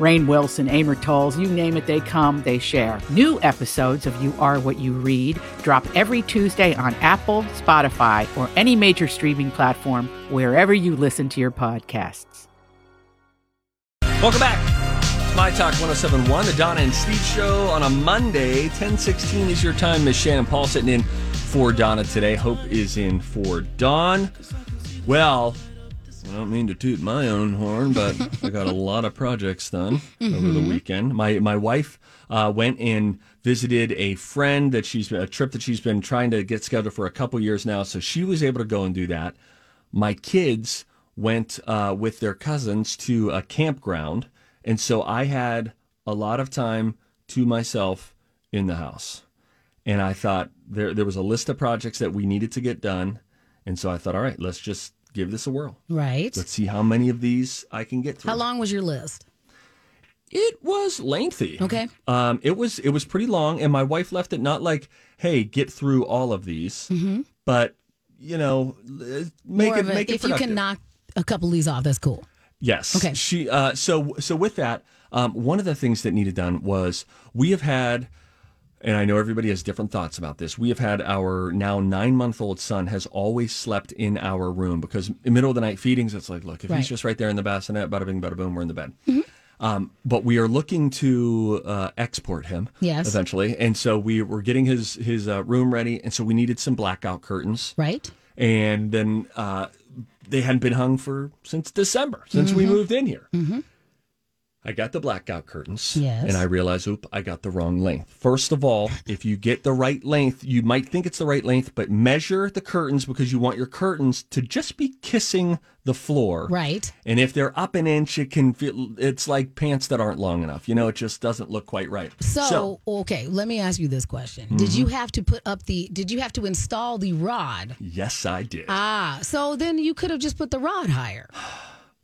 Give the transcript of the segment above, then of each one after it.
Rainn Wilson, Amor Towles, you name it, they come, they share. New episodes of You Are What You Read drop every Tuesday on Apple, Spotify, or any major streaming platform wherever you listen to your podcasts. Welcome back. It's My Talk 1071, the Donna and Steve Show on a Monday. 1016 is your time. Miss Shannon Paul sitting in for Donna today. Hope is in for Dawn. Well, I don't mean to toot my own horn, but I got a lot of projects done over the weekend. My my wife uh, went and visited a friend that she's a trip that she's been trying to get scheduled for a couple years now, so she was able to go and do that. My kids went uh, with their cousins to a campground, and so I had a lot of time to myself in the house. And I thought there there was a list of projects that we needed to get done, and so I thought, all right, let's just give this a whirl. Right. Let's see how many of these I can get through. How long was your list? It was lengthy. Okay. Um, it was it was pretty long, and my wife left it not like, "Hey, get through all of these," but you know, uh, make More it a- make it if you productive. can knock a couple of these off, that's cool. Yes. Okay. She. Uh, so so with that, um, one of the things that needed done was we have had, and I know everybody has different thoughts about this. We have had our now nine month old son has always slept in our room because in middle of the night feedings, it's like, look, if Right. he's just right there in the bassinet, bada bing, bada boom, we're in the bed. Um, but we are looking to uh, export him Yes. eventually, and so we were getting his his uh, room ready, and so we needed some blackout curtains Right. and then uh, they hadn't been hung for since December, since Mm-hmm. we moved in here. I got the blackout curtains, Yes. and I realized, oop, I got the wrong length. First of all, if you get the right length, you might think it's the right length, but measure the curtains because you want your curtains to just be kissing the floor. Right. And if they're up an inch, it can feel it's like pants that aren't long enough. You know, it just doesn't look quite right. So, okay, let me ask you this question. Mm-hmm. Did you have to put up the did you have to install the rod? yes, I did. Ah, so then you could have just put the rod higher.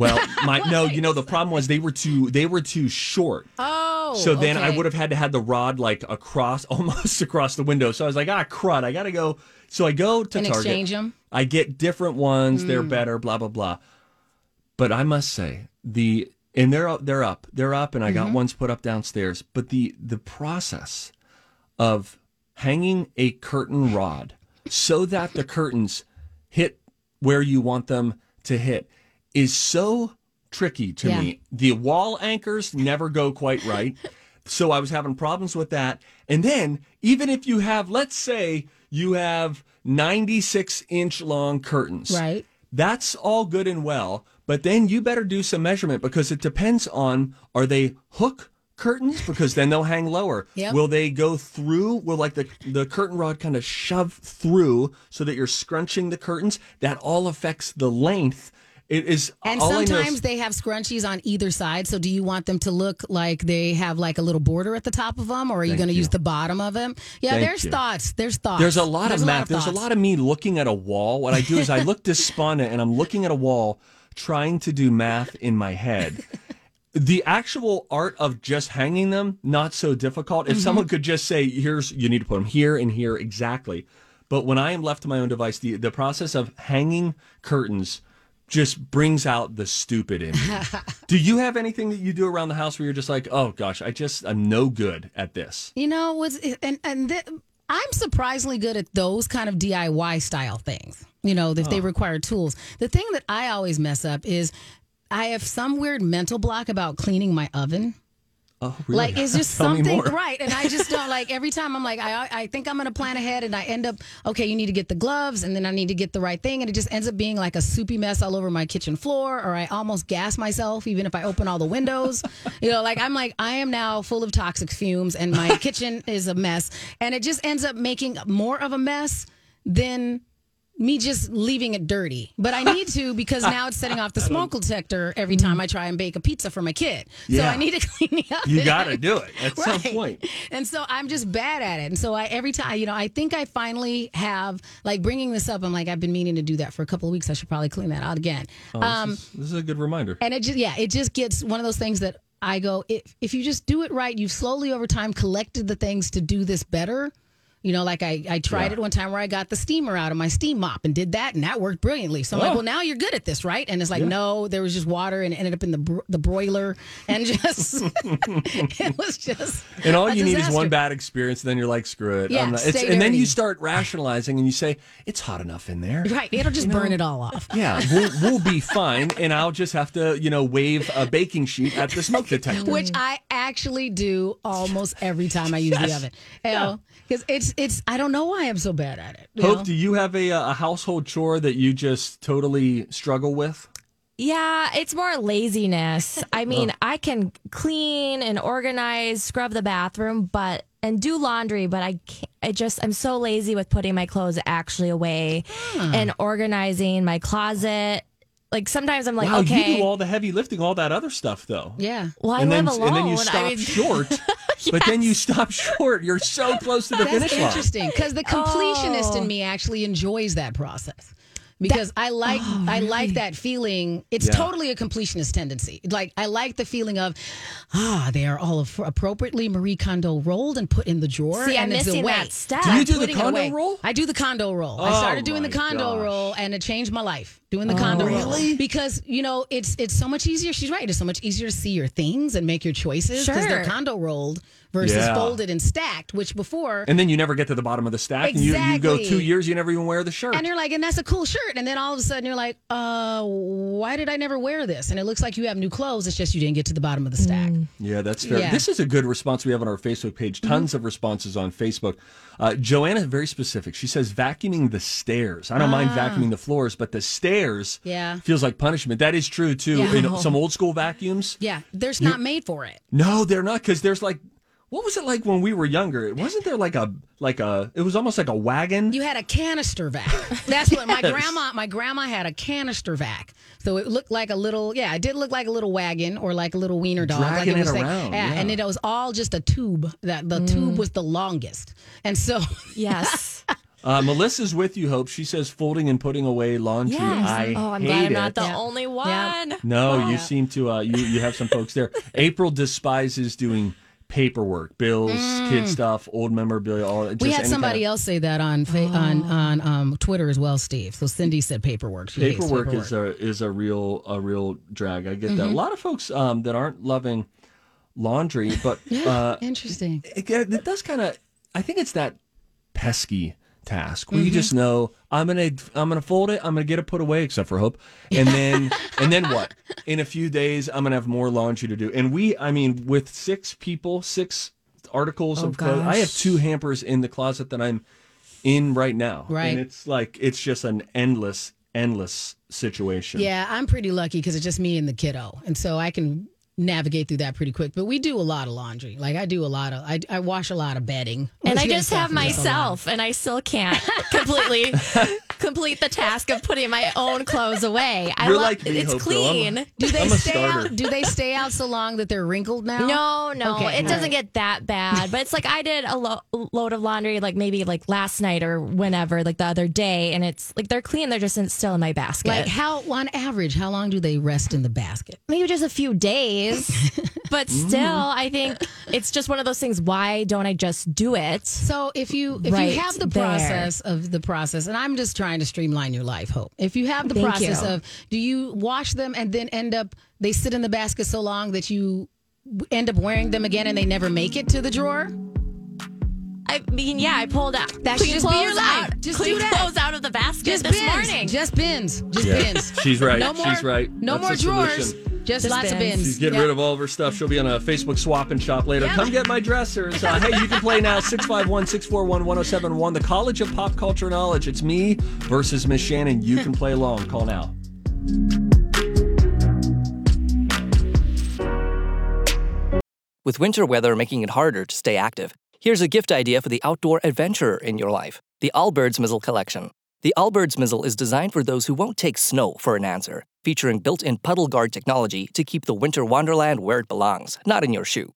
Well, my no, you know the problem was they were too they were too short. Oh. So then I would have had to had the rod like across almost across the window. So I was like, ah, crud, I gotta go. So I go to And Target. exchange 'em? I get different ones. They're Hmm. better. Blah blah blah. But I must say the and they're up, they're up, they're up, and I Mm-hmm. got ones put up downstairs. But the the process of hanging a curtain rod so that the curtains hit where you want them to hit is so tricky to Yeah. me. The wall anchors never go quite right. So I was having problems with that. And then, even if you have, let's say you have 96 inch long curtains, Right. that's all good and well. But then you better do some measurement because it depends on are they hook curtains because then they'll hang lower. Yep. Will they go through? Will like the the curtain rod kind of shove through so that you're scrunching the curtains? That all affects the length. It is And I is- sometimes they have scrunchies on either side. So do you want them to look like they have like a little border at the top of them, or are you going to use the bottom of them? Yeah, Thank there's you. thoughts. There's thoughts. There's a lot of math. There's a lot of me looking at a wall. What I do is I look despondent and I'm looking at a wall trying to do math in my head. The actual art of just hanging them, not so difficult. If someone mm-hmm. could just say, here's, you need to put them here and here exactly. But when I am left to my own device, the, the process of hanging curtains just brings out the stupid in me. do you have anything that you do around the house where you're just like, oh gosh, I just, I'm no good at this? You know, what's and and th- I'm surprisingly good at those kind of DIY style things. You know, if they oh. require tools. The thing that I always mess up is I have some weird mental block about cleaning my oven. Oh, really? Like it's just something right, and I just don't like every time I'm like I I think I'm gonna plan ahead, and I end up okay. You need to get the gloves, and then I need to get the right thing, and it just ends up being like a soupy mess all over my kitchen floor, or I almost gas myself even if I open all the windows. you know, like I'm like I am now full of toxic fumes, and my kitchen is a mess, and it just ends up making more of a mess than me just leaving it dirty. But I need to because now it's setting off the smoke detector every time I try and bake a pizza for my kid. So I need to clean the oven. You got to do it at some point. And so I'm just bad at it. And so I every time, you know, I think I finally have like bringing this up. I'm like, I've been meaning to do that for a couple of weeks. I should probably clean that out again. Oh, um, this, is, this is a good reminder. and it just, yeah, it just gets one of those things that I go, if if you just do it right, you've slowly over time collected the things to do this better. You know, like I, I tried Yeah. it one time where I got the steamer out of my steam mop and did that, and that worked brilliantly. So I'm Oh. like, well, now you're good at this, right? And it's like, no, there was just water and it ended up in the bro- the broiler, and just it was just. And all you need is one bad experience, and then you're like, screw it. Yeah, I'm not- and then you start rationalizing and you say, it's hot enough in there. Right, it'll just burn it all off. Yeah, we'll, we'll be fine, and I'll just have to, you know, wave a baking sheet at the smoke detector. Which I actually do almost every time I use the oven. You know, because it's it's I don't know why I'm so bad at it. Hope, know? do you have a, uh, a household chore that you just totally struggle with? Yeah, it's more laziness. I mean, I can clean and organize, scrub the bathroom, but and do laundry, but I can't, I just I'm so lazy with putting my clothes actually away and organizing my closet. Like sometimes I'm like, wow, okay, you do all the heavy lifting, all that other stuff, though. Yeah. well, I and then live alone. and then you I stop mean- short. But then you stop short. You're so close to the That's finish line. That's interesting because the completionist Oh. in me actually enjoys that process. Because I like I like that feeling. It's Yeah. totally a completionist tendency. Like I like the feeling of ah, they are all appropriately Marie Kondo rolled and put in the drawer. See, I'm and it's missing away. that step. Do you do the Putting it Kondo away. roll? I do the Kondo roll. I Oh, started doing the my Kondo gosh. roll, and it changed my life. Doing the Kondo roll Really? because you know it's it's so much easier. She's right. It's so much easier to see your things and make your choices because they're Kondo rolled versus Yeah. folded and stacked. Which before And then you never get to the bottom of the stack, and you, you go two years, you never even wear the shirt. And you're like, and that's a cool shirt. And then all of a sudden you're like, uh, why did I never wear this? And it looks like you have new clothes. It's just you didn't get to the bottom of the stack. Yeah, that's fair. Yeah. Mm-hmm. This is a good response we have on our Facebook page. Tons of responses on Facebook. Uh, Joanna, very specific. She says vacuuming the stairs. I don't mind vacuuming the floors, but the stairs Ah. Yeah. feels like punishment. That is true too. Yeah. In some old school vacuums, Yeah, there's not made for it. no, they're not because there's like, what was it like when we were younger? Wasn't there like a like a? It was almost like a wagon. You had a canister vac. That's what my grandma. My grandma had a canister vac, so it looked like a little. Yeah, it did look like a little wagon or like a little wiener dog. like Dragging it was it like- around, yeah, and yeah. it was all just a tube. That the tube was the longest, and so yes, Uh, Melissa's with you, Hope. She says folding and putting away laundry. yes. I oh, I'm hate glad I'm it. not the Yeah. only one. Yeah. No, you seem to. Uh, you you have some folks there. April despises doing paperwork, bills, kid stuff, old memorabilia. All just Mm. we had somebody kind of- else say that on fa- on on um, Twitter as well, Steve. So Cindy said paperwork. She hates Paperwork is a is a real a real drag. I get that. Mm-hmm. A lot of folks um, that aren't loving laundry, but uh, Interesting. it, it does kind of. I think it's that pesky task where Mm-hmm. just know I'm gonna I'm gonna fold it. I'm gonna get it put away, except for Hope, and then and then what? In a few days, I'm gonna have more laundry to do. And we, I mean, with six people, six articles Oh, of clothes, I have two hampers in the closet that I'm in right now. Right. and it's like it's just an endless, endless situation. Yeah, I'm pretty lucky because it's just me and the kiddo, and so I can navigate through that pretty quick. But we do a lot of laundry. Like I do a lot of, I, I wash a lot of bedding, and I just have is just a lot. myself, and I still can't completely complete the task of putting my own clothes away. I You're love like me, it's Hope, though. I'm- clean. Do they I'm a stay starter. out? Do they stay out so long that they're wrinkled now? No, no, Okay, it doesn't right. get that bad. But it's like I did a lo- load of laundry, like maybe like last night or whenever, like the other day, and it's like they're clean. They're just in, still in my basket. Like how, on average, how long do they rest in the basket? maybe just a few days, but mm. still, I think it's just one of those things. Why don't I just do it? So if you if Right you have the there. process of the process, and I'm just trying to streamline your life, Hope. If you have the Thank process you. of, do you wash them and then end up they sit in the basket so long that you end up wearing them again and they never make it to the drawer? I mean, yeah, I pulled out That clean should just be your clothes life. out, Just clean do that. clothes out of the basket Just this bins. morning. Just bins. Just Yeah. bins. She's right. No more, She's right. No That's more drawers. solution. Just, Just lots of bins. bins. She's getting Yep. rid of all of her stuff. She'll be on a Facebook swap and shop later. Yeah. Come get my dressers. Uh, hey, you can play now 651 641 1071. The College of Pop Culture Knowledge. It's me versus Miss Shannon. You can play along. Call now. With winter weather making it harder to stay active, here's a gift idea for the outdoor adventurer in your life the Allbirds Mizzle Collection. The Allbirds Mizzle is designed for those who won't take snow for an answer, featuring built in puddle guard technology to keep the winter wonderland where it belongs, not in your shoe.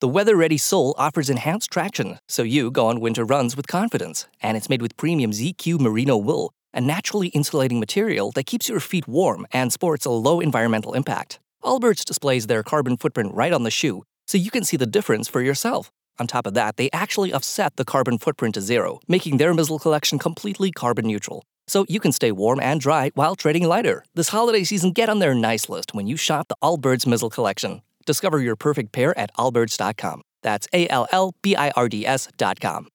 The weather ready sole offers enhanced traction, so you go on winter runs with confidence, and it's made with premium ZQ merino wool, a naturally insulating material that keeps your feet warm and sports a low environmental impact. Allbirds displays their carbon footprint right on the shoe, so you can see the difference for yourself. On top of that, they actually offset the carbon footprint to zero, making their Mizzle collection completely carbon neutral. So you can stay warm and dry while trading lighter. This holiday season, get on their nice list when you shop the Allbirds Mizzle collection. Discover your perfect pair at allbirds.com. That's A L L B I R D S.com.